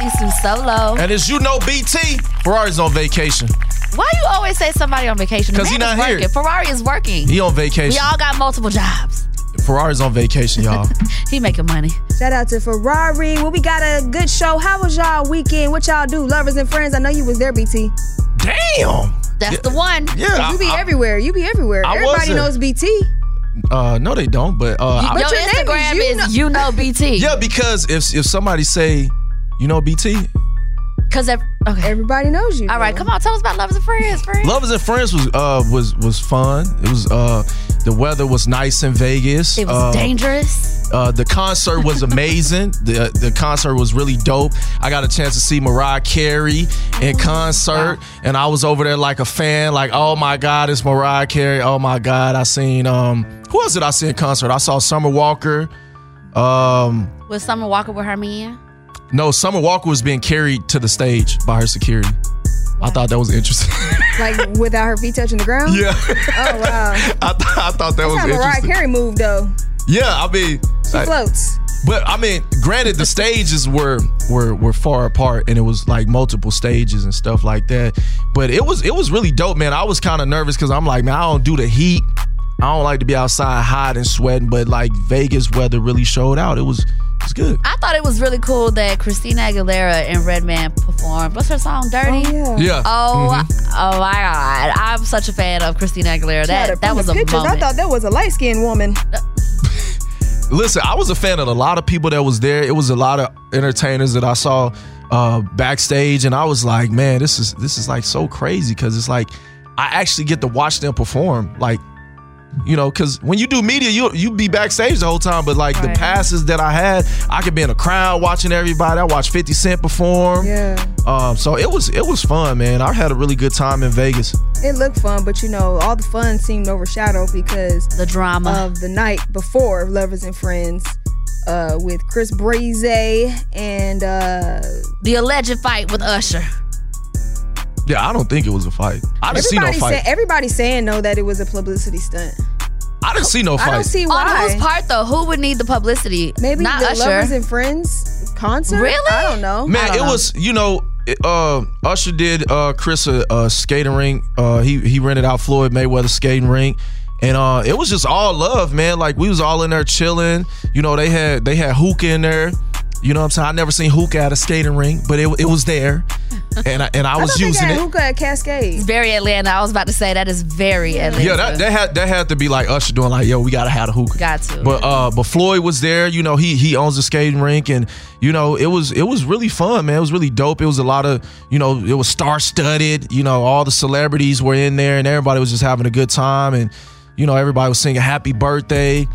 It's your Solo. And as you know, BT, Ferrari's on vacation. Why you always say somebody on vacation? Because he man not is here. working. Ferrari is working. He on vacation. We all got multiple jobs. Ferrari's on vacation, y'all. He making money. Shout out to Ferrari. Well, we got a good show. How was y'all weekend? What y'all do? Lovers and friends. I know you was there, BT. Damn. That's the one. Yeah. You be I- I- everywhere. You be everywhere. I Everybody wasn't. knows BT. Uh, no, they don't. But uh, I- But Your your name is Instagram You is Know- you know BT. yeah, because if if somebody say, you know, BT, Cause ev- okay. Everybody knows you. All right, come on, tell us about lovers and friends, friends. Lovers and Friends was uh was was fun. It was uh the weather was nice in Vegas. It was uh, dangerous. Uh, the concert was amazing. the The concert was really dope. I got a chance to see Mariah Carey in concert, and I was over there like a fan. Like, oh my God, it's Mariah Carey. Oh my God, I seen um who else did I see in concert? I saw Summer Walker. Um, Was Summer Walker with her man? No, Summer Walker was being carried to the stage by her security. I thought that was interesting. Like without her feet touching the ground. yeah, Oh wow. I, th- I thought that was That's Mariah interesting. Carey moved though. Yeah, I mean, She like- floats. But I mean, granted, the stages were were were far apart, and it was like multiple stages and stuff like that. But it was it was really dope, man. I was kind of nervous because I'm like, man, I don't do the heat. I don't like to be outside hot and sweating. But like Vegas weather really showed out. It was it was good. I thought it was really cool that Christina Aguilera and Redman performed. What's her song? Dirty. Oh yeah. Yeah. Oh, oh my God! I'm such a fan of Christina Aguilera. Tried That that was a pictures. moment. I thought that was a light skinned woman. Listen, I was a fan of a lot of people that was there. It was a lot of entertainers that I saw uh, backstage, and I was like, man, this is this is like so crazy because it's like I actually get to watch them perform. Like, you know, because when you do media, you you be backstage the whole time, but like the passes that I had, I could be in a crowd watching everybody. I watched Fifty Cent perform. Yeah. Um, so it was it was fun, man. I had a really good time in Vegas. It looked fun, but you know, all the fun seemed overshadowed because the drama. of the night before Lovers and Friends uh, with Chris Braze and uh, the alleged fight with Usher. Yeah, I don't think it was a fight. I didn't see no everybody fight. say, everybody saying no that it was a publicity stunt. I didn't see no I don't see On why. whose part though? Who would need the publicity? Maybe not the Usher. Lovers and Friends concert. Really? I don't know. Man, it don't know. was you know, it, uh, Usher did uh, Chris a, a skating rink. Uh, he he rented out Floyd Mayweather skating rink, and uh, it was just all love, man. Like we was all in there chilling. You know, they had they had hookah in there. You know what I'm saying? I never seen hookah at a skating rink, but it it was there. And I, and I I was thought they using got it. hookah at Cascade. Very Atlanta. I was about to say that is very Atlanta. Yeah, that, that had that had to be like Usher doing like, yo, we gotta have a hookah. Got to. But uh, but Floyd was there. You know, he he owns a skating rink, and you know, it was it was really fun, man. It was really dope. It was a lot of you know, it was star studded. You know, all the celebrities were in there, and everybody was just having a good time, and you know, everybody was singing happy birthday.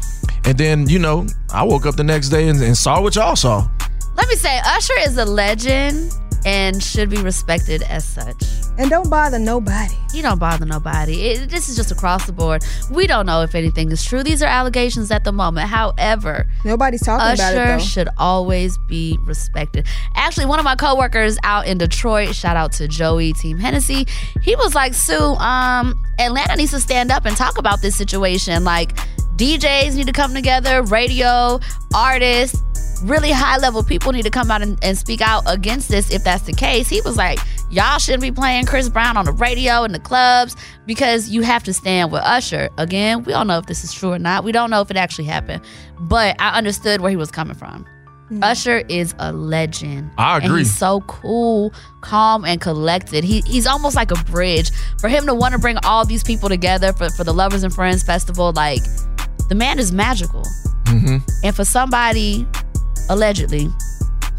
And then you know, I woke up the next day and, and saw what y'all saw. Let me say, Usher is a legend and should be respected as such. And don't bother nobody. You don't bother nobody. It, this is just across the board. We don't know if anything is true. These are allegations at the moment. However, Nobody's talking about it Usher should always be respected. Actually, one of my coworkers out in Detroit, shout out to Joey Team Hennessy, he was like, Su, um, Atlanta needs to stand up and talk about this situation. Like, DJs need to come together, radio, artists, really high level people need to come out and, and speak out against this if that's the case. He was like, y'all shouldn't be playing Chris Brown on the radio and the clubs because you have to stand with Usher. Again, we don't know if this is true or not. We don't know if it actually happened, but I understood where he was coming from. Mm. Usher is a legend. I And agree. he's so cool, calm, and collected. He, he's almost like a bridge. For him to want to bring all these people together for, for the Lovers and Friends Festival, like, the man is magical. Mm-hmm. And for somebody, allegedly,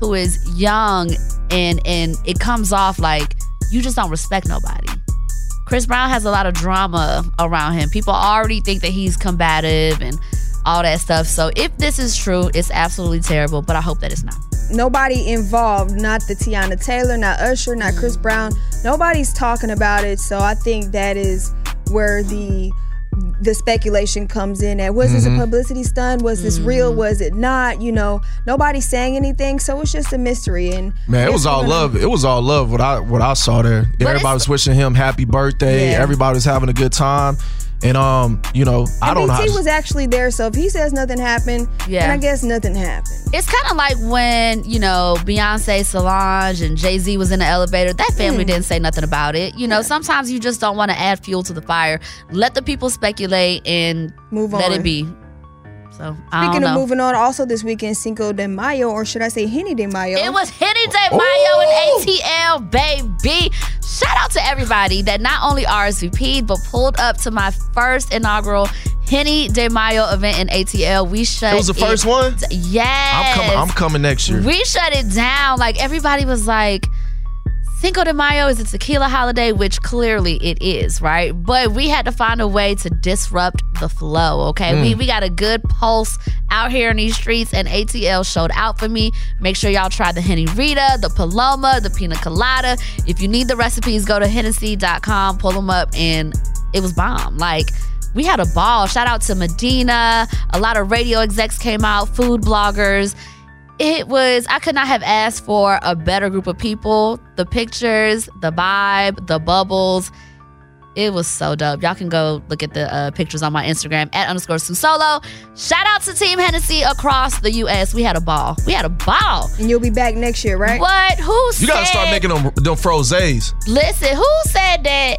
who is young and and it comes off like you just don't respect nobody. Chris Brown has a lot of drama around him. People already think that he's combative and all that stuff. So if this is true, it's absolutely terrible, but I hope that it's not. Nobody involved, not the Teyana Taylor, not Usher, not Chris Brown. Nobody's talking about it. So I think that is where the the speculation comes in at was this a mm-hmm. publicity stunt was this real mm-hmm. was it not you know nobody's saying anything so it's just a mystery and Man, it was all love. It was all love. What I what I saw there. Everybody it's- was wishing him happy birthday. Yeah. Everybody was having a good time. And um, you know, I And don't know. BT was actually there, so if he says nothing happened, Yeah. then I guess nothing happened. It's kind of like when, you know, Beyonce, Solange, and Jay Z was in the elevator. That family didn't say nothing about it. You know, sometimes you just don't want to add fuel to the fire. Let the people speculate and Move on. let on. it be. So, I don't Speaking of know. moving on, also this weekend, Cinco de Mayo, or should I say Henny de Mayo? It was Henny de Mayo and ATL, baby. Shout out to everybody that not only RSVP'd, but pulled up to my first inaugural Henny de Mayo event in ATL. We shut It was the first one? d- Yes. I'm coming. I'm coming next year. We shut it down. Like everybody was like, Cinco de Mayo is a tequila holiday, which clearly it is, right? But we had to find a way to disrupt the flow, okay? We, mm. we got a good pulse out here in these streets, and ATL showed out for me. Make sure y'all try the Henny Rita, the Paloma, the Pina Colada. If you need the recipes, go to Hennessy.com, pull them up, and it was bomb. Like, we had a ball. Shout out to Medina. A lot of radio execs came out, food bloggers it was i could not have asked for a better group of people the pictures the vibe the bubbles it was so dope y'all can go look at the uh, pictures on my instagram at underscore Su solo shout out to team hennessy across the us we had a ball we had a ball and you'll be back next year, right? what who You said gotta start making them them frozes. listen who said that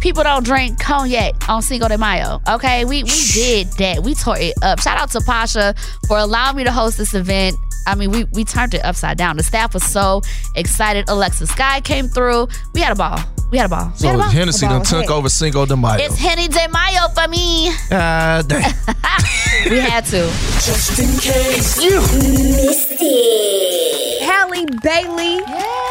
people don't drink cognac on Cinco de Mayo. Okay, we we did that. We tore it up. Shout out to Pasha for allowing me to host this event. I mean, we we turned it upside down. The staff was so excited. Alexa Sky came through. We had a ball. We had a ball. So had a ball. Hennessy done took over Cinco de Mayo. It's Henny de Mayo for me. Ah, dang. We had to. Just in case you missed it. Halle Bailey,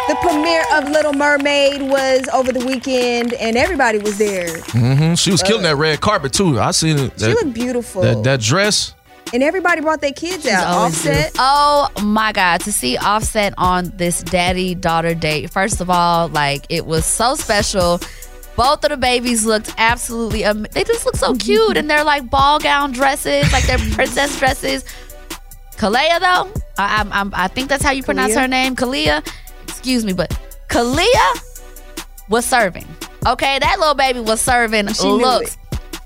the premiere of Little Mermaid was over the weekend, and everybody was there. Mm-hmm. She was killing that red carpet too. I seen it. She looked beautiful, that, that dress. And everybody brought their kids out. always Offset, Oh my God. To see Offset on this daddy daughter date, first of all, like it was so special. Both of the babies looked absolutely, am- they just look so cute in their like ball gown dresses, like their princess dresses. Kalea, though, I, I'm, I'm, I think that's how you pronounce Kalea? her name, Kalea. Excuse me, but Kalea was serving. Okay, that little baby was serving She knew looks,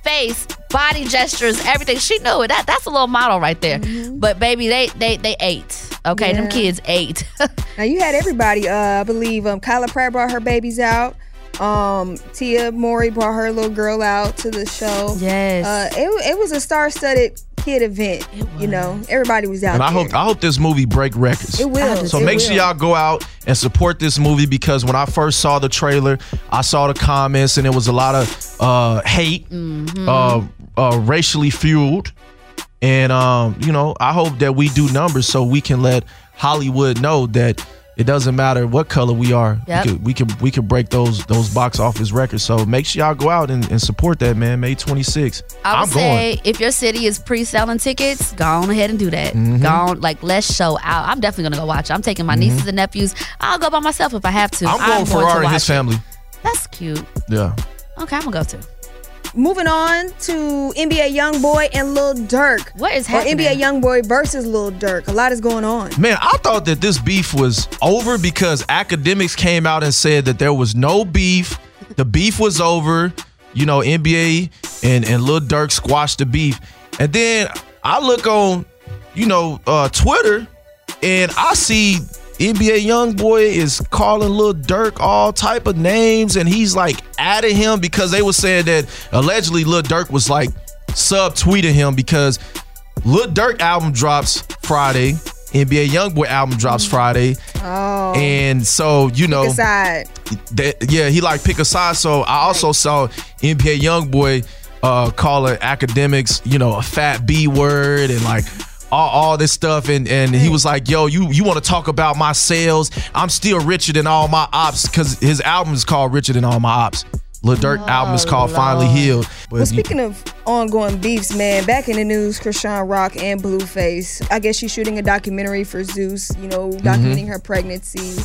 face, body gestures, everything. She knew it. That that's a little model right there. But baby, they they they ate. Okay, them Mm-hmm. Kids ate. Now you had everybody. Uh, I believe um, Kyla Pratt brought her babies out. Um, Tia Mowry brought her little girl out to the show. yes. Uh, it, it was a star-studded kid event. You know, everybody was out And I hope I hope this movie break records. it will. So It make sure y'all go out and support this movie because when I first saw the trailer, I saw the comments and it was a lot of uh, hate, uh, uh, racially fueled, and um, you know I hope that we do numbers so we can let Hollywood know that it doesn't matter what color we are. Yep. We, could, we can we can break those those box office records. So make sure y'all go out and, and support that man. May 26. I would I'm going. if your city is pre-selling tickets, go on ahead and do that. Mm-hmm. Go on, like let's show out. I'm definitely gonna go watch. it. I'm taking my nieces and nephews. I'll go by myself if I have to. I'm going to Ferrari and his watch it. family. That's cute. Yeah. Okay, I'm gonna go too. Moving on to NBA YoungBoy and Lil Durk. What is Or happening? NBA YoungBoy versus Lil Durk. A lot is going on. Man, I thought that this beef was over because Akademiks came out and said that there was no beef. The beef was over. You know, NBA and, and Lil Durk squashed the beef. And then I look on, you know, uh, Twitter and I see NBA YoungBoy is calling Lil Durk all type of names and he's like adding him because they were saying that allegedly Lil Durk was like subtweeting him because Lil Durk album drops Friday. NBA YoungBoy album drops Friday. Oh. And so, you know, that, yeah, he like pick a side. So I also saw NBA YoungBoy uh, calling Akademiks, you know, a fat B word and like all, all this stuff. And and he was like, yo, you you want to talk about my sales? I'm still richer than all my ops because his album is called Richer Than All My Ops. Lil Durk album is called Finally Healed. But Well, speaking of ongoing beefs, man, back in the news, Chrisean Rock and Blueface. I guess she's shooting a documentary for Zeus, you know, documenting her pregnancy.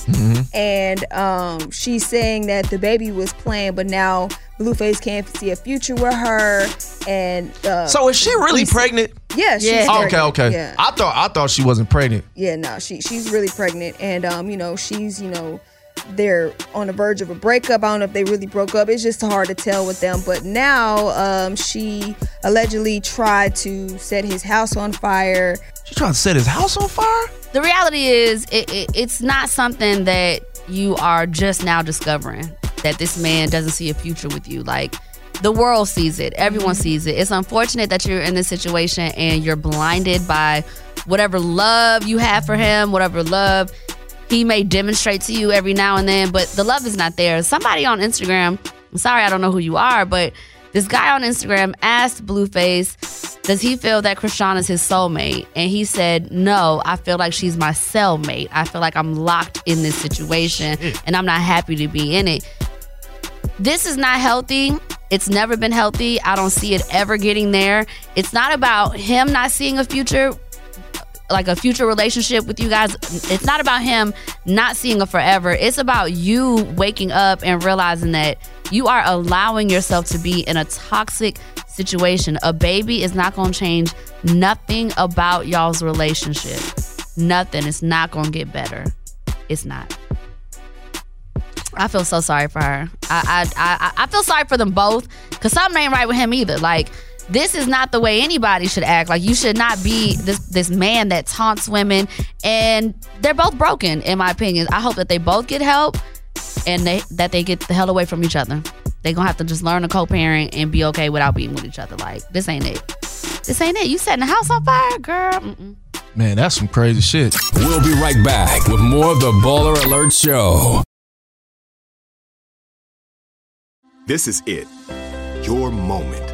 And um, she's saying that the baby was planned, but now Blueface can't see a future with her. And uh, so is she really recent- pregnant? Yeah, she's Yeah. Oh, okay, pregnant. okay. Yeah. I thought I thought she wasn't pregnant. Yeah, no, she she's really pregnant, and um, you know, she's you know, they're on the verge of a breakup. I don't know if they really broke up. It's just hard to tell with them. But now, um, she allegedly tried to set his house on fire. She trying to set his house on fire? The reality is, it, it, it's not something that you are just now discovering that this man doesn't see a future with you. Like, the world sees it, everyone sees it. It's unfortunate that you're in this situation and you're blinded by whatever love you have for him, whatever love he may demonstrate to you every now and then, but the love is not there. Somebody on Instagram, I'm sorry, I don't know who you are, but this guy on Instagram asked Blueface, does he feel that Chrisean is his soulmate? And he said, no, I feel like she's my cellmate. I feel like I'm locked in this situation and I'm not happy to be in it. This is not healthy. It's never been healthy. I don't see it ever getting there. It's not about him not seeing a future like a future relationship with you guys. It's not about him not seeing a forever. It's about you waking up and realizing that you are allowing yourself to be in a toxic situation. A baby is not going to change nothing about y'all's relationship. Nothing. It's not going to get better. It's not. I feel so sorry for her. I I I, I feel sorry for them both because something ain't right with him either. Like this is not the way anybody should act. Like you should not be this this man that taunts women, and they're both broken in my opinion. I hope that they both get help and they that they get the hell away from each other. They're gonna have to just learn to co-parent and be okay without being with each other. Like this ain't it. This ain't it. You setting the house on fire, girl. Mm-mm. Man, that's some crazy shit. We'll be right back with more of the Baller Alert Show. This is it. Your moment.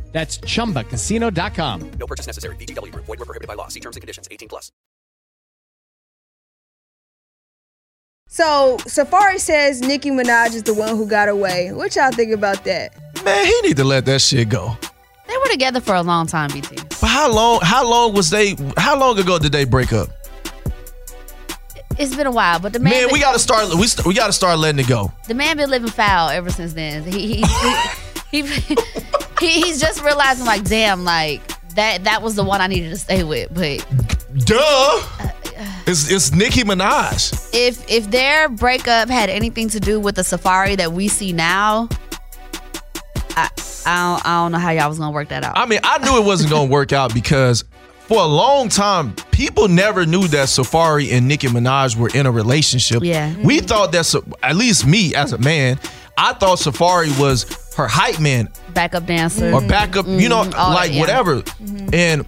That's chumbacasino.com. No purchase necessary. VGW Group. Void were prohibited by law. See terms and conditions. 18 plus. So Safaree says Nicki Minaj is the one who got away. What y'all think about that? Man, he need to let that shit go. They were together for a long time, BT. But how long? How long was they? How long ago did they break up? It's been a while, but the man, Man, been, we gotta start. We st- we gotta start letting it go. the man been living foul ever since then. He he he, he, he he's just realizing like, damn, like that that was the one I needed to stay with. But Duh. It's it's Nicki Minaj. if if their breakup had anything to do with the safaree that we see now, I I don't, I don't know how y'all was gonna work that out. I mean, I knew it wasn't gonna work out because for a long time, people never knew that Safaree and Nicki Minaj were in a relationship. Yeah. We thought that, at least me as a man, I thought Safaree was her hype man Backup dancer or backup, you know, mm-hmm. all that, like yeah. whatever. Mm-hmm. And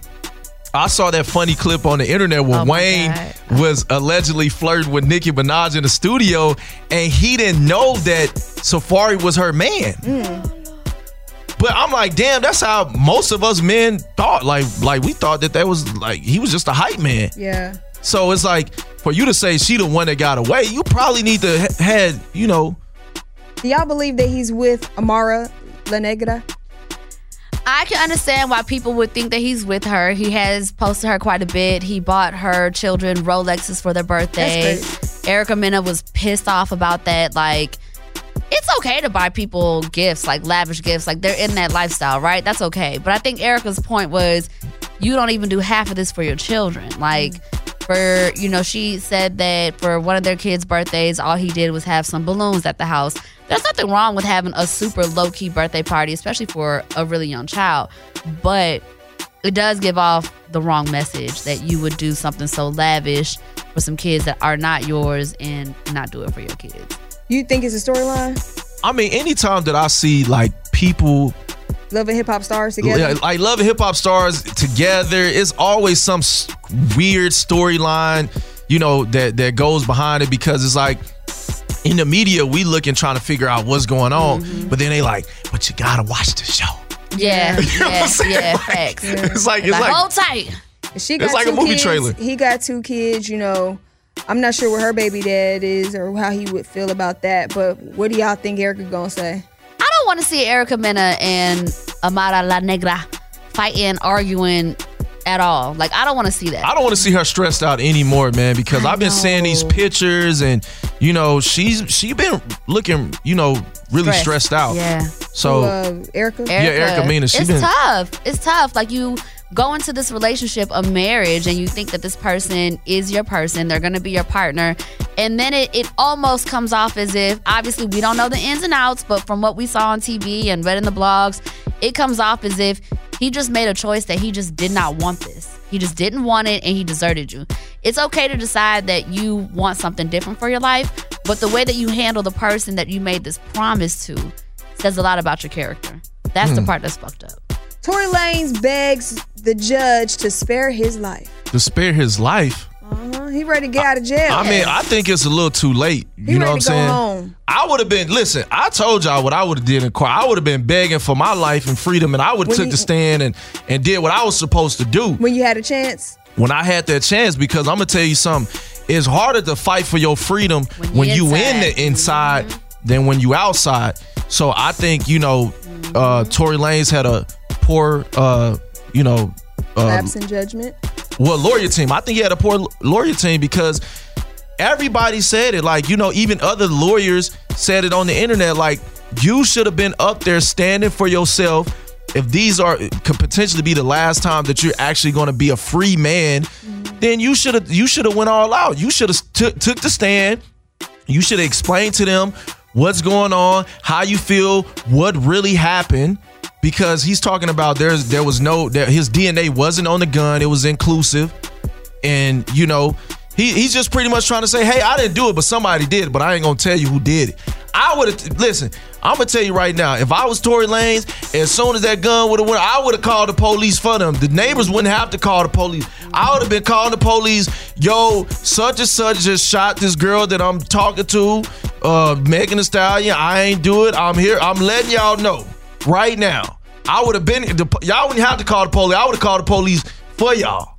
I saw that funny clip on the internet where Oh Wayne God. was allegedly flirting with Nicki Minaj in the studio, and he didn't know that Safaree was her man. Mm. But I'm like, damn, that's how most of us men thought. Like, like we thought that that was like he was just a hype man. Yeah. So it's like for you to say she the one that got away, you probably need to ha- had you know Do y'all believe that he's with Amara La Negra? I can understand why people would think that he's with her. He has posted her quite a bit. He bought her children Rolexes for their birthday. Erica Mena was pissed off about that. Like, it's okay to buy people gifts, like lavish gifts. Like, they're in that lifestyle, right? That's okay. But I think Erica's point was you don't even do half of this for your children. Like, for, you know, she said that for one of their kids' birthdays, all he did was have some balloons at the house. There's nothing wrong with having a super low key birthday party, especially for a really young child. But it does give off the wrong message that you would do something so lavish for some kids that are not yours and not do it for your kids. You think it's a storyline? I mean, anytime that I see like people Love and hip hop stars together. Yeah, like love and hip hop stars together. It's always some weird storyline, you know, that that goes behind it because it's like in the media we looking trying to figure out what's going on, Mm-hmm. but then they like, but you gotta watch the show. Yeah, You know yeah, yeah, Like, facts. It's like it's Like, like hold tight. She got It's like a two movie kids. trailer. He got two kids, you know. I'm not sure what her baby dad is or how he would feel about that, but what do y'all think Erica gonna say? I don't want to see Erica Mena and Amara La Negra fighting, arguing at all. Like I don't want to see that. I don't want to see her stressed out anymore, man, because I I've been seeing these pictures and you know she's she been looking, you know, really stressed out. Yeah. So Who, uh, Erica? Yeah, Erica Mena, she it's been- tough. It's tough. Like you go into this relationship, a marriage, and you think that this person is your person. They're gonna be your partner, and then it, it almost comes off as if obviously we don't know the ins and outs, but from what we saw on TV and read in the blogs, it comes off as if he just made a choice that he just did not want this. He just didn't want it, and he deserted you. It's okay to decide that you want something different for your life, but the way that you handle the person that you made this promise to says a lot about your character. That's the Hmm. part that's fucked up. Tory Lanez begs the judge to spare his life. to spare his life. Uh-huh. He ready to get out of jail. I mean, I think it's a little too late. You know ready what I'm to go saying? home. I would have been. Listen, I told y'all what I would have did in court. I would have been begging for my life and freedom, and I would have took you- the stand and and did what I was supposed to do when you had a chance. when I had that chance. Because I'm gonna tell you something. It's harder to fight for your freedom when, you you in inside. the inside than when you outside. So I think you know, uh, Tory Lanez had a poor, uh, you know, uh, Lapse in judgment. well lawyer team. I think he had a poor lawyer team because everybody said it. Like you know, even other lawyers said it on the internet. Like you should have been up there standing for yourself. If these are could potentially be the last time that you're actually going to be a free man, then you should have you should have went all out. You should have took took the stand. You should have explained to them what's going on, how you feel, what really happened. Because he's talking about there's there was no his DNA wasn't on the gun, it was inclusive, and you know he, he's just pretty much trying to say, hey, I didn't do it, but somebody did, but I ain't gonna tell you who did it. I would have listen. I'm gonna tell you right now. If I was Tory Lanez, as soon as that gun would have went, I would have called the police for them. The neighbors wouldn't have to call the police. I would have been calling the police. Yo, such and such just shot this girl that I'm talking to, uh, Megan Thee Stallion. I ain't do it. I'm here. I'm letting y'all know right now. I would have been. Y'all wouldn't have to call the police. I would have called the police for y'all.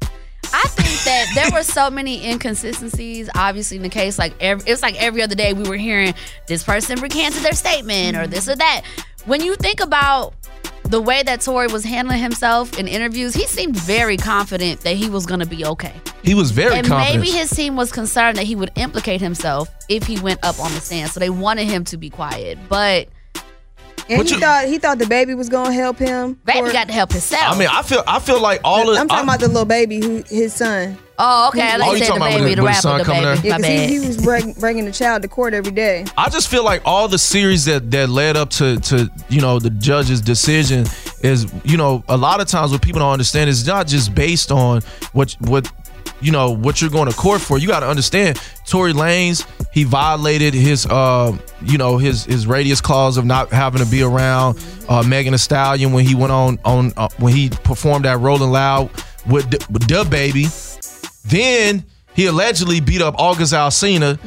I think that there were so many inconsistencies, obviously, in the case. Like, every, it's like every other day we were hearing this person recanted their statement or this or that. When you think about the way that Tory was handling himself in interviews, he seemed very confident that he was going to be okay. He was very and confident. maybe his team was concerned that he would implicate himself if he went up on the stand. So they wanted him to be quiet. But And What he you- thought he thought the baby was gonna help him. baby for- got to help himself. I mean, I feel. I feel like all of. I'm talking I- about the little baby who his son. oh, okay. I Oh, like you you said talking the about baby, with the the rapper, son the coming baby. there? Yeah, because he, he was bring, bringing the child to court every day. I just feel like all the series that that led up to to you know the judge's decision is you know a lot of times what people don't understand is not just based on what what you know what you're going to court for. You got to understand Tory Lanez he violated his uh you know his his radius clause of not having to be around uh Megan Thee Stallion when he went on on uh, when he performed at Rolling Loud with the, with baby. Then he allegedly beat up August Alsina.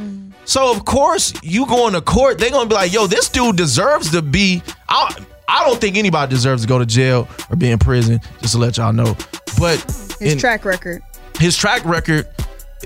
So of course you going to court, they're gonna be like, yo, this dude deserves to be. I I don't think anybody deserves to go to jail or be in prison. Just to let y'all know. But His in- track record. His track record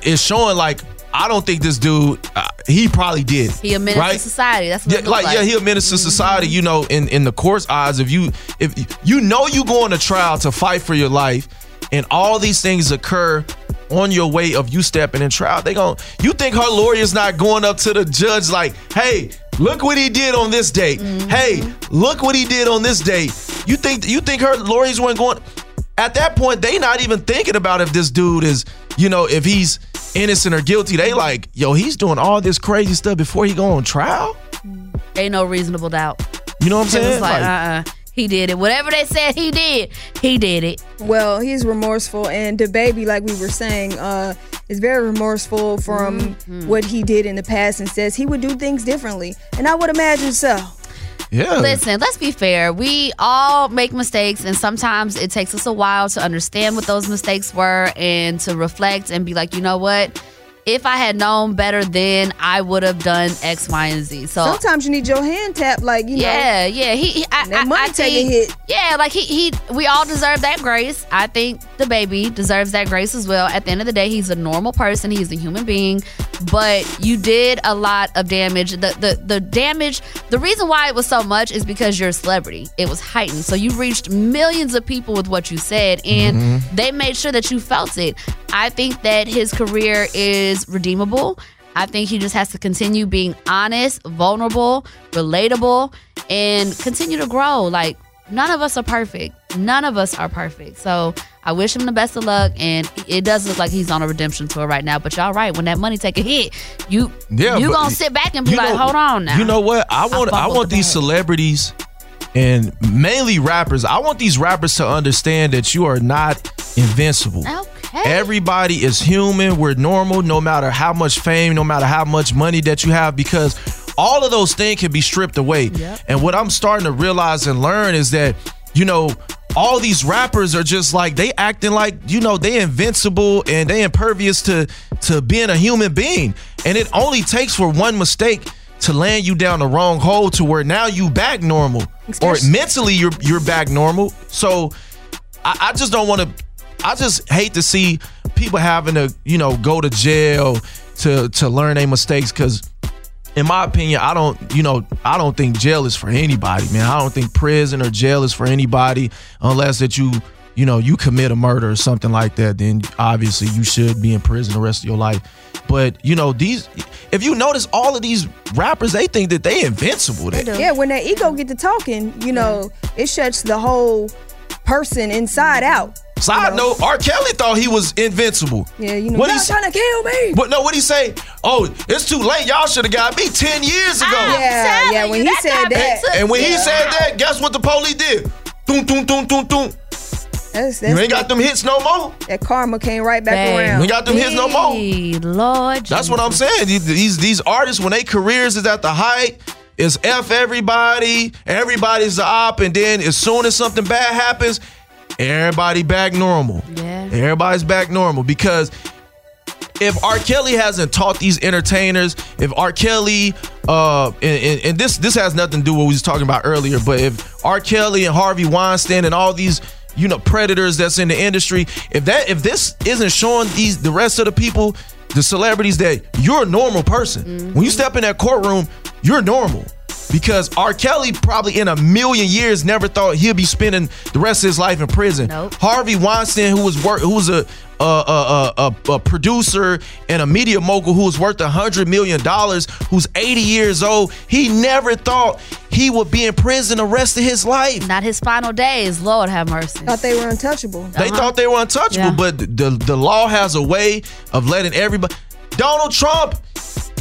is showing like I don't think this dude. Uh, he probably did. He a menace right? to society. That's what Yeah, looked like, yeah, he a menace to society. You know, in in the court's eyes, if you if you know you going to trial to fight for your life, and all these things occur on your way of you stepping in trial, they gon' you think her lawyer's not going up to the judge like, hey, look what he did on this date. Hey, look what he did on this date. You think you think her lawyers weren't going? At that point, they not even thinking about if this dude is, you know, if he's innocent or guilty. They like, yo, he's doing all this crazy stuff before he go on trial. Ain't no reasonable doubt. You know what I'm saying? was like, Like- uh, uh he did it. Whatever they said he did, he did it. Well, he's remorseful, and the baby, like we were saying, uh, is very remorseful from Mm-hmm. what he did in the past, and says he would do things differently. And I would imagine so. Yeah. Listen, let's be fair. We all make mistakes, and sometimes it takes us a while to understand what those mistakes were and to reflect and be like, you know what? If I had known better then, I would have done X, Y, and Z. So Sometimes you need your hand tap, like you know. yeah, yeah. He, he I, That I- money I take a hit. Yeah, like he, he, we all deserve that grace. I think the baby deserves that grace as well. At the end of the day, he's a normal person. He's a human being, but you did a lot of damage. The, the, the damage. The reason why it was so much is because you're a celebrity. It was heightened, so you reached millions of people with what you said, and Mm-hmm. they made sure that you felt it. I think that his career is redeemable. I think he just has to continue being honest, vulnerable, relatable, and continue to grow. Like, none of us are perfect. None of us are perfect. So I wish him the best of luck. And it does look like he's on a redemption tour right now. But y'all right, when that money take a hit, you Yeah, you gonna sit back and be like, know- hold on now. You know what? I want I, fumbled want the these bag. celebrities and mainly rappers. I want these rappers to understand that you are not invincible. Okay. Everybody is human. We're normal no matter how much fame, no matter how much money that you have because all of those things can be stripped away. And what I'm starting to realize and learn is that you know all these rappers are just like they acting like you know they invincible and they impervious to to being a human being. And it only takes for one mistake to land you down the wrong hole to where now you back normal. Or mentally you're you're back normal. So I, I just don't want to I just hate to see people having to you know go to jail to to learn their mistakes because in my opinion, I don't, you know, I don't think jail is for anybody, man. I don't think prison or jail is for anybody unless that you you know, you commit a murder or something like that, then obviously you should be in prison the rest of your life. But you know, these if you notice all of these rappers, they think that they invincible. They, Yeah, when that ego get to talking, you know, it shuts the whole person inside out. Side note, R. Kelly thought he was invincible. Yeah, you know, What y'all he trying to kill me. But no, what he say? Oh, it's too late. Y'all should have got me ten years ago. Ah, yeah, yeah. When he said that, And when he said that, guess what the police did? Doom, doom, doom, doom, doom. that's, that's You ain't got them hits no more. that karma came right back Babe. around. You ain't got them hits no more. Hey, Lord. That's what I'm saying. These these, these artists, when they careers is at the height, is F everybody. Everybody's the op, and then as soon as something bad happens, everybody back normal. Yeah. Everybody's back normal because if R. Kelly hasn't taught these entertainers, if R. Kelly, uh, and, and, and this this has nothing to do with what we was talking about earlier, but if R. Kelly and Harvey Weinstein and all these you know predators that's in the industry, if that if this isn't showing these the rest of the people, the celebrities that you're a normal person. When you step in that courtroom, you're normal. Because R. Kelly probably in a million years never thought he'd be spending the rest of his life in prison. Nope. Harvey Weinstein, who was work, who was a a, a, a, a producer and a media mogul who was worth a hundred million dollars, who's 80 years old, he never thought he would be in prison the rest of his life. Not his final days. Lord have mercy. Thought they were untouchable. They uh-huh. thought they were untouchable, Yeah. but the the law has a way of letting everybody. Donald Trump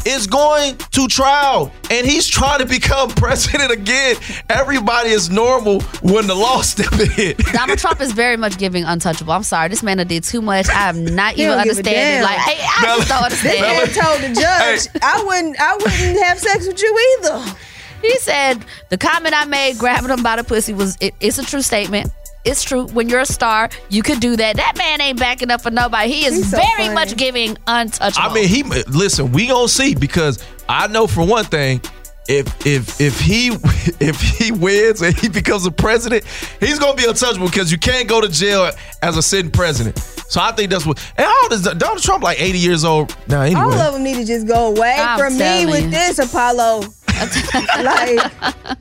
is going to trial and he's trying to become president again. Everybody is normal when the law step in. Donald Trump is very much giving untouchable. I'm sorry, this man did too much. I am not even don't give a understanding. damn. Like, I, I just don't This understand. man told the judge, I wouldn't, I wouldn't have sex with you either. He said the comment I made, grabbing him by the pussy, was it, it's a true statement. It's true. When you're a star, you could do that. That man ain't backing up for nobody. He is He's so very funny. much giving untouchable. I mean, he listen. We gonna see because I know for one thing, if if if he if he wins and he becomes a president, he's gonna be untouchable because you can't go to jail as a sitting president. So I think that's what. And how old is Donald Trump? Like eighty years old now. Anyway, All of them need to just go away I'm from me telling with you. this, Apollo. like,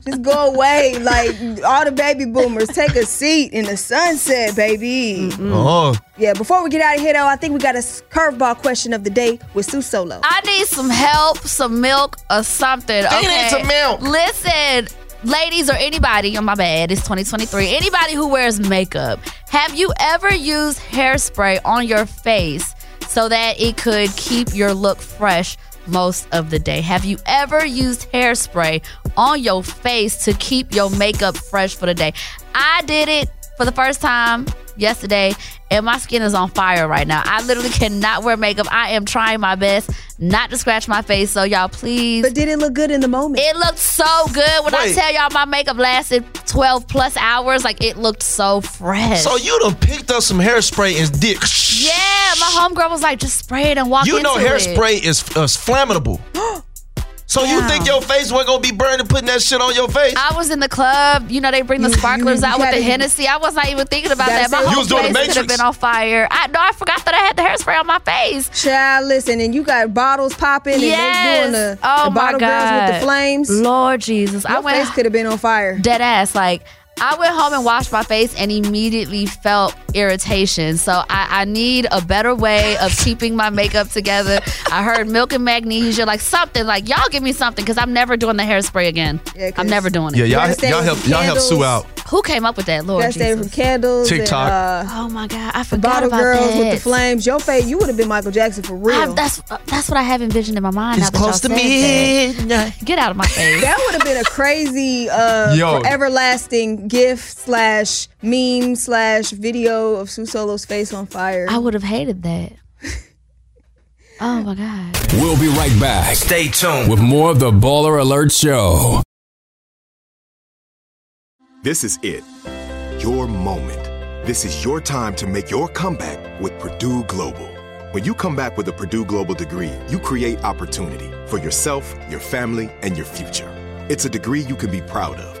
just go away. Like, all the baby boomers, take a seat in the sunset, baby. oh, Yeah, before we get out of here, though, I think we got a curveball question of the day with Su Solo. I need some help, some milk, or something. They okay? need some milk. Listen, ladies or anybody, on my bad, it's 2023. Anybody who wears makeup, have you ever used hairspray on your face so that it could keep your look fresh? Most of the day. Have you ever used hairspray on your face to keep your makeup fresh for the day? I did it for the first time yesterday, and my skin is on fire right now. I literally cannot wear makeup. I am trying my best not to scratch my face. So y'all, please. But did it look good in the moment? It looked so good when I tell y'all my makeup lasted 12 plus hours. Like it looked so fresh. so you done picked up some hairspray and did. yeah, my homegirl was like, just spray it and walk You into know hairspray is, is flammable. so you think your face wasn't gonna be burning putting that shit on your face? I was in the club. You know, they bring the sparklers out with the gotta- Hennessy. I was not even thinking about Gotta that. My say- whole You was doing the face could have been on fire. I no, I forgot that I had the hairspray on my face. Child, listen, and you got bottles popping and Yes. they doing the, oh the my bottle God. girls with the flames. Lord Jesus. I went face could have been on fire. dead ass. Like I went home and washed my face and immediately felt irritation. So I, I need a better way of keeping my makeup together. I heard milk and magnesia, like something. Like y'all give me something because I'm never doing the hairspray again. Yeah, 'cause I'm never doing it. yeah, y'all, gotta stay y'all help some y'all help Su out. Who came up with that, Lord Gotta from candles. TikTok. And, uh, Oh my God, I the forgot bottle about girls that. with the flames. Your face, you would have been Michael Jackson for real. I, that's that's what I have envisioned in my mind. It's now that y'all close to said midnight. that. Get out of my face. that would have been a crazy, uh, Yo. everlasting gift slash meme slash video of Su Solo's face on fire. I would have hated that. Oh my God. We'll be right back Stay tuned. with more of the Baller Alert Show. This is it. Your moment. This is your time to make your comeback with Purdue Global. When you come back with a Purdue Global degree, you create opportunity for yourself, your family, and your future. It's a degree you can be proud of,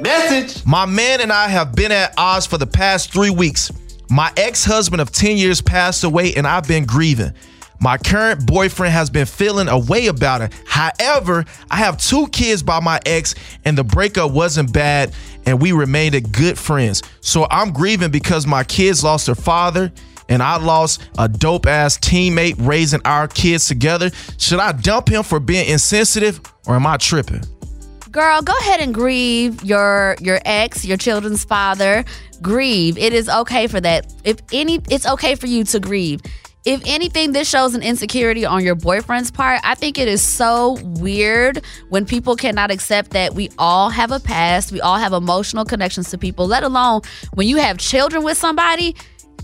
Message. My man and I have been at odds for the past three weeks. My ex husband of 10 years passed away, and I've been grieving. My current boyfriend has been feeling a way about it. However, I have two kids by my ex, and the breakup wasn't bad, and we remained good friends. So I'm grieving because my kids lost their father, and I lost a dope ass teammate raising our kids together. Should I dump him for being insensitive, or am I tripping? Girl, go ahead and grieve your your ex, your children's father. Grieve. It is okay for that. If any, it's okay for you to grieve. If anything, this shows an insecurity on your boyfriend's part. I think it is so weird when people cannot accept that we all have a past, we all have emotional connections to people, let alone when you have children with somebody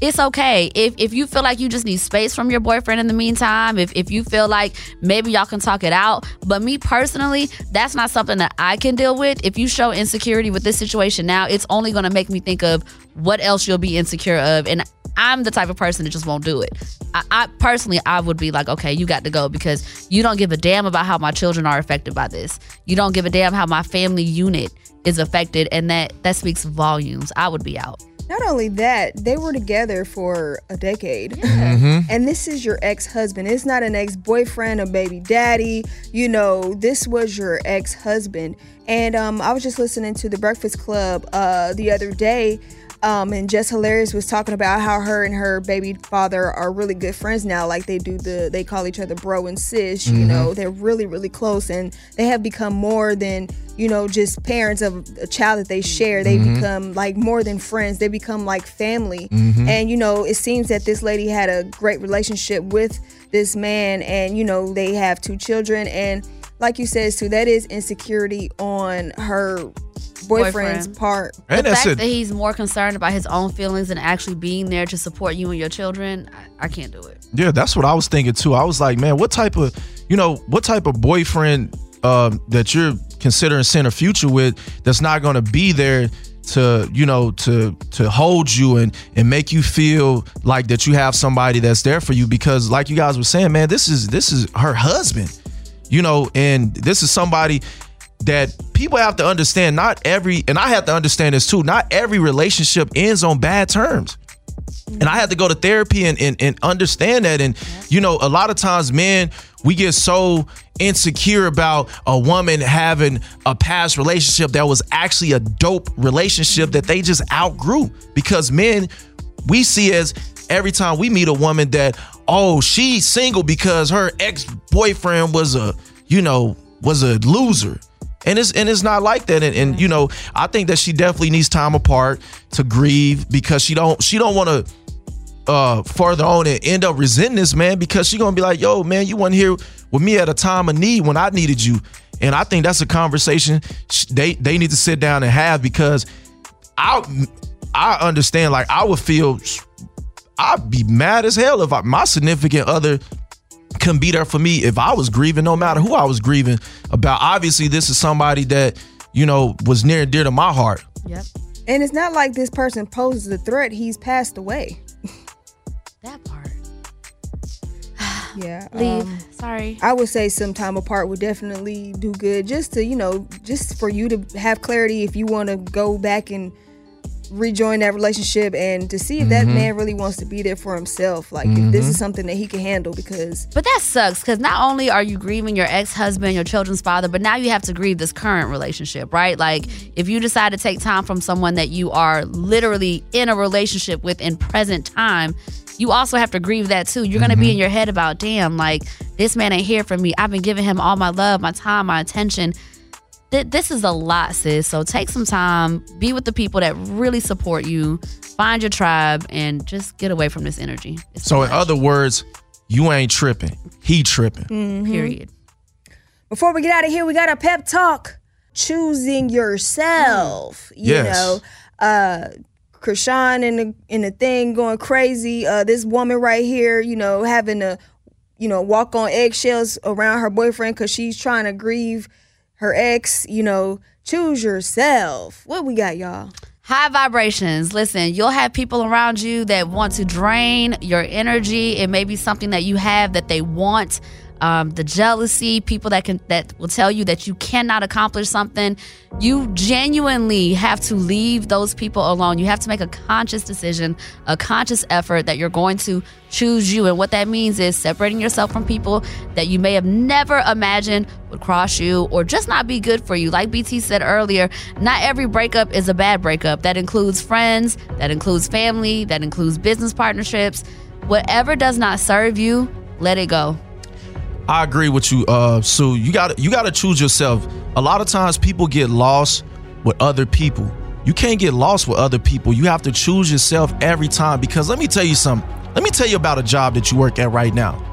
it's okay. If if you feel like you just need space from your boyfriend in the meantime if, if you feel like maybe y'all can talk it out. But me personally that's not something that i can deal with. If you show insecurity with this situation now it's only going to make me think of what else you'll be insecure of. And i'm the type of person that just won't do it. I, I personally i would be like okay you got to go because you don't give a damn about how my children are affected by this. You don't give a damn how my family unit is affected. And that that speaks volumes. I would be out Not only that, they were together for a decade. Mhm. and this is your ex husband. It's not an ex boyfriend, a baby daddy. You know, this was your ex husband. And um, I was just listening to the Breakfast Club uh, the other day. Um, and Jess Hilarious was talking about how her and her baby father are really good friends now. Like they do the, they call each other bro and sis. You Mhm. know, they're really, really close, and they have become more than you know just parents of a child that they share. They Mhm. become like more than friends. They become like family. Mhm. And you know, it seems that this lady had a great relationship with this man, and you know, they have two children. And like you said, too, that is insecurity on her boyfriend's Boyfriend. part. the fact that he's more concerned about his own feelings and actually being there to support you and your children, I, I can't do it. Yeah, that's what I was thinking too. I was like, man, what type of, you know, what type of boyfriend um, that you're considering seeing a future with that's not going to be there to, you know, to to hold you and and make you feel like that you have somebody that's there for you because, like you guys were saying, man, this is this is her husband, you know, and this is somebody that people have to understand. Not every, and I have to understand this too. Not every relationship ends on bad terms. And I had to go to therapy and, and, and understand that. And, you know, a lot of times, men, we get so insecure about a woman having a past relationship that was actually a dope relationship that they just outgrew. Because men, we see as every time we meet a woman that, oh, she's single because her ex boyfriend was a, you know, was a loser. And it's and it's not like that. And, and you know, I think that she definitely needs time apart to grieve because she don't she don't want to uh further on and end up resenting this man because she gonna be like, yo, man, you weren't here with me at a time of need when I needed you. And I think that's a conversation they they need to sit down and have because I I understand like I would feel I'd be mad as hell if I, my significant other couldn't be there for me if I was grieving, no matter who I was grieving about. Obviously, this is somebody that you know was near and dear to my heart. Yep. And it's not like this person poses a threat. He's passed away. That part. Yeah. Leave. um, Sorry. I would say some time apart would definitely do good just to, you know, just for you to have clarity if you want to go back and rejoin that relationship and to see if that Mhm. man really wants to be there for himself. Like if this is something that he can handle because But that sucks because not only are you grieving your ex husband, your children's father, but now you have to grieve this current relationship, right? Like, if you decide to take time from someone that you are literally in a relationship with in present time, you also have to grieve that too. You're going to be in your head about, damn, like, this man ain't here for me. I've been giving him all my love, my time, my attention. Th- This is a lot, sis. So take some time, be with the people that really support you, find your tribe, and just get away from this energy. It's So in other words, you ain't tripping. He tripping. Mhm. Period. Before we get out of here, we got a pep talk. Choosing yourself. You Yes. know, uh Chrisean in the in the thing going crazy. Uh this woman right here, you know, having to, you know, walk on eggshells around her boyfriend because she's trying to grieve her ex, you know. Choose yourself. What we got, y'all? High vibrations. Listen, you'll have people around you that want to drain your energy. It may be something that you have that they want. Um, the jealousy, people that can that will tell you that you cannot accomplish something. You genuinely have to leave those people alone. You have to make a conscious decision, a conscious effort that you're going to choose you. And what that means is separating yourself from people that you may have never imagined would cross you or just not be good for you. Like BT said earlier, not every breakup is a bad breakup. That includes friends, that includes family, that includes business partnerships. Whatever does not serve you, let it go. I agree with you, uh, Su. You got you got to choose yourself. A lot of times, people get lost with other people. You can't get lost with other people. You have to choose yourself every time. Because let me tell you something. Let me tell you about a job that you work at right now.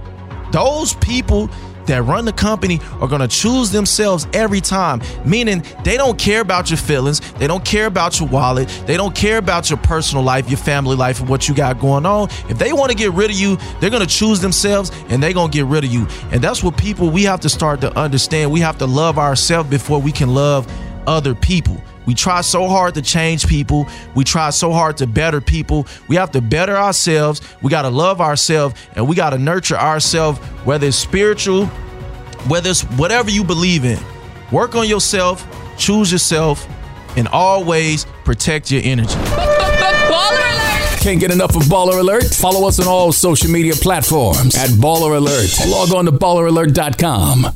Those people that run the company are going to choose themselves every time, meaning they don't care about your feelings, they don't care about your wallet, they don't care about your personal life, your family life, and what you got going on. If they want to get rid of you, they're going to choose themselves and they're going to get rid of you. And that's what people we have to start to understand. We have to love ourselves before we can love other people. We try so hard to change people. We try so hard to better people. We have to better ourselves. We got to love ourselves and we got to nurture ourselves, whether it's spiritual, whether it's whatever you believe in. Work on yourself, choose yourself, and always protect your energy. Can't get enough of Baller Alert? Follow us on all social media platforms at Baller Alert. Log on to balleralert.com.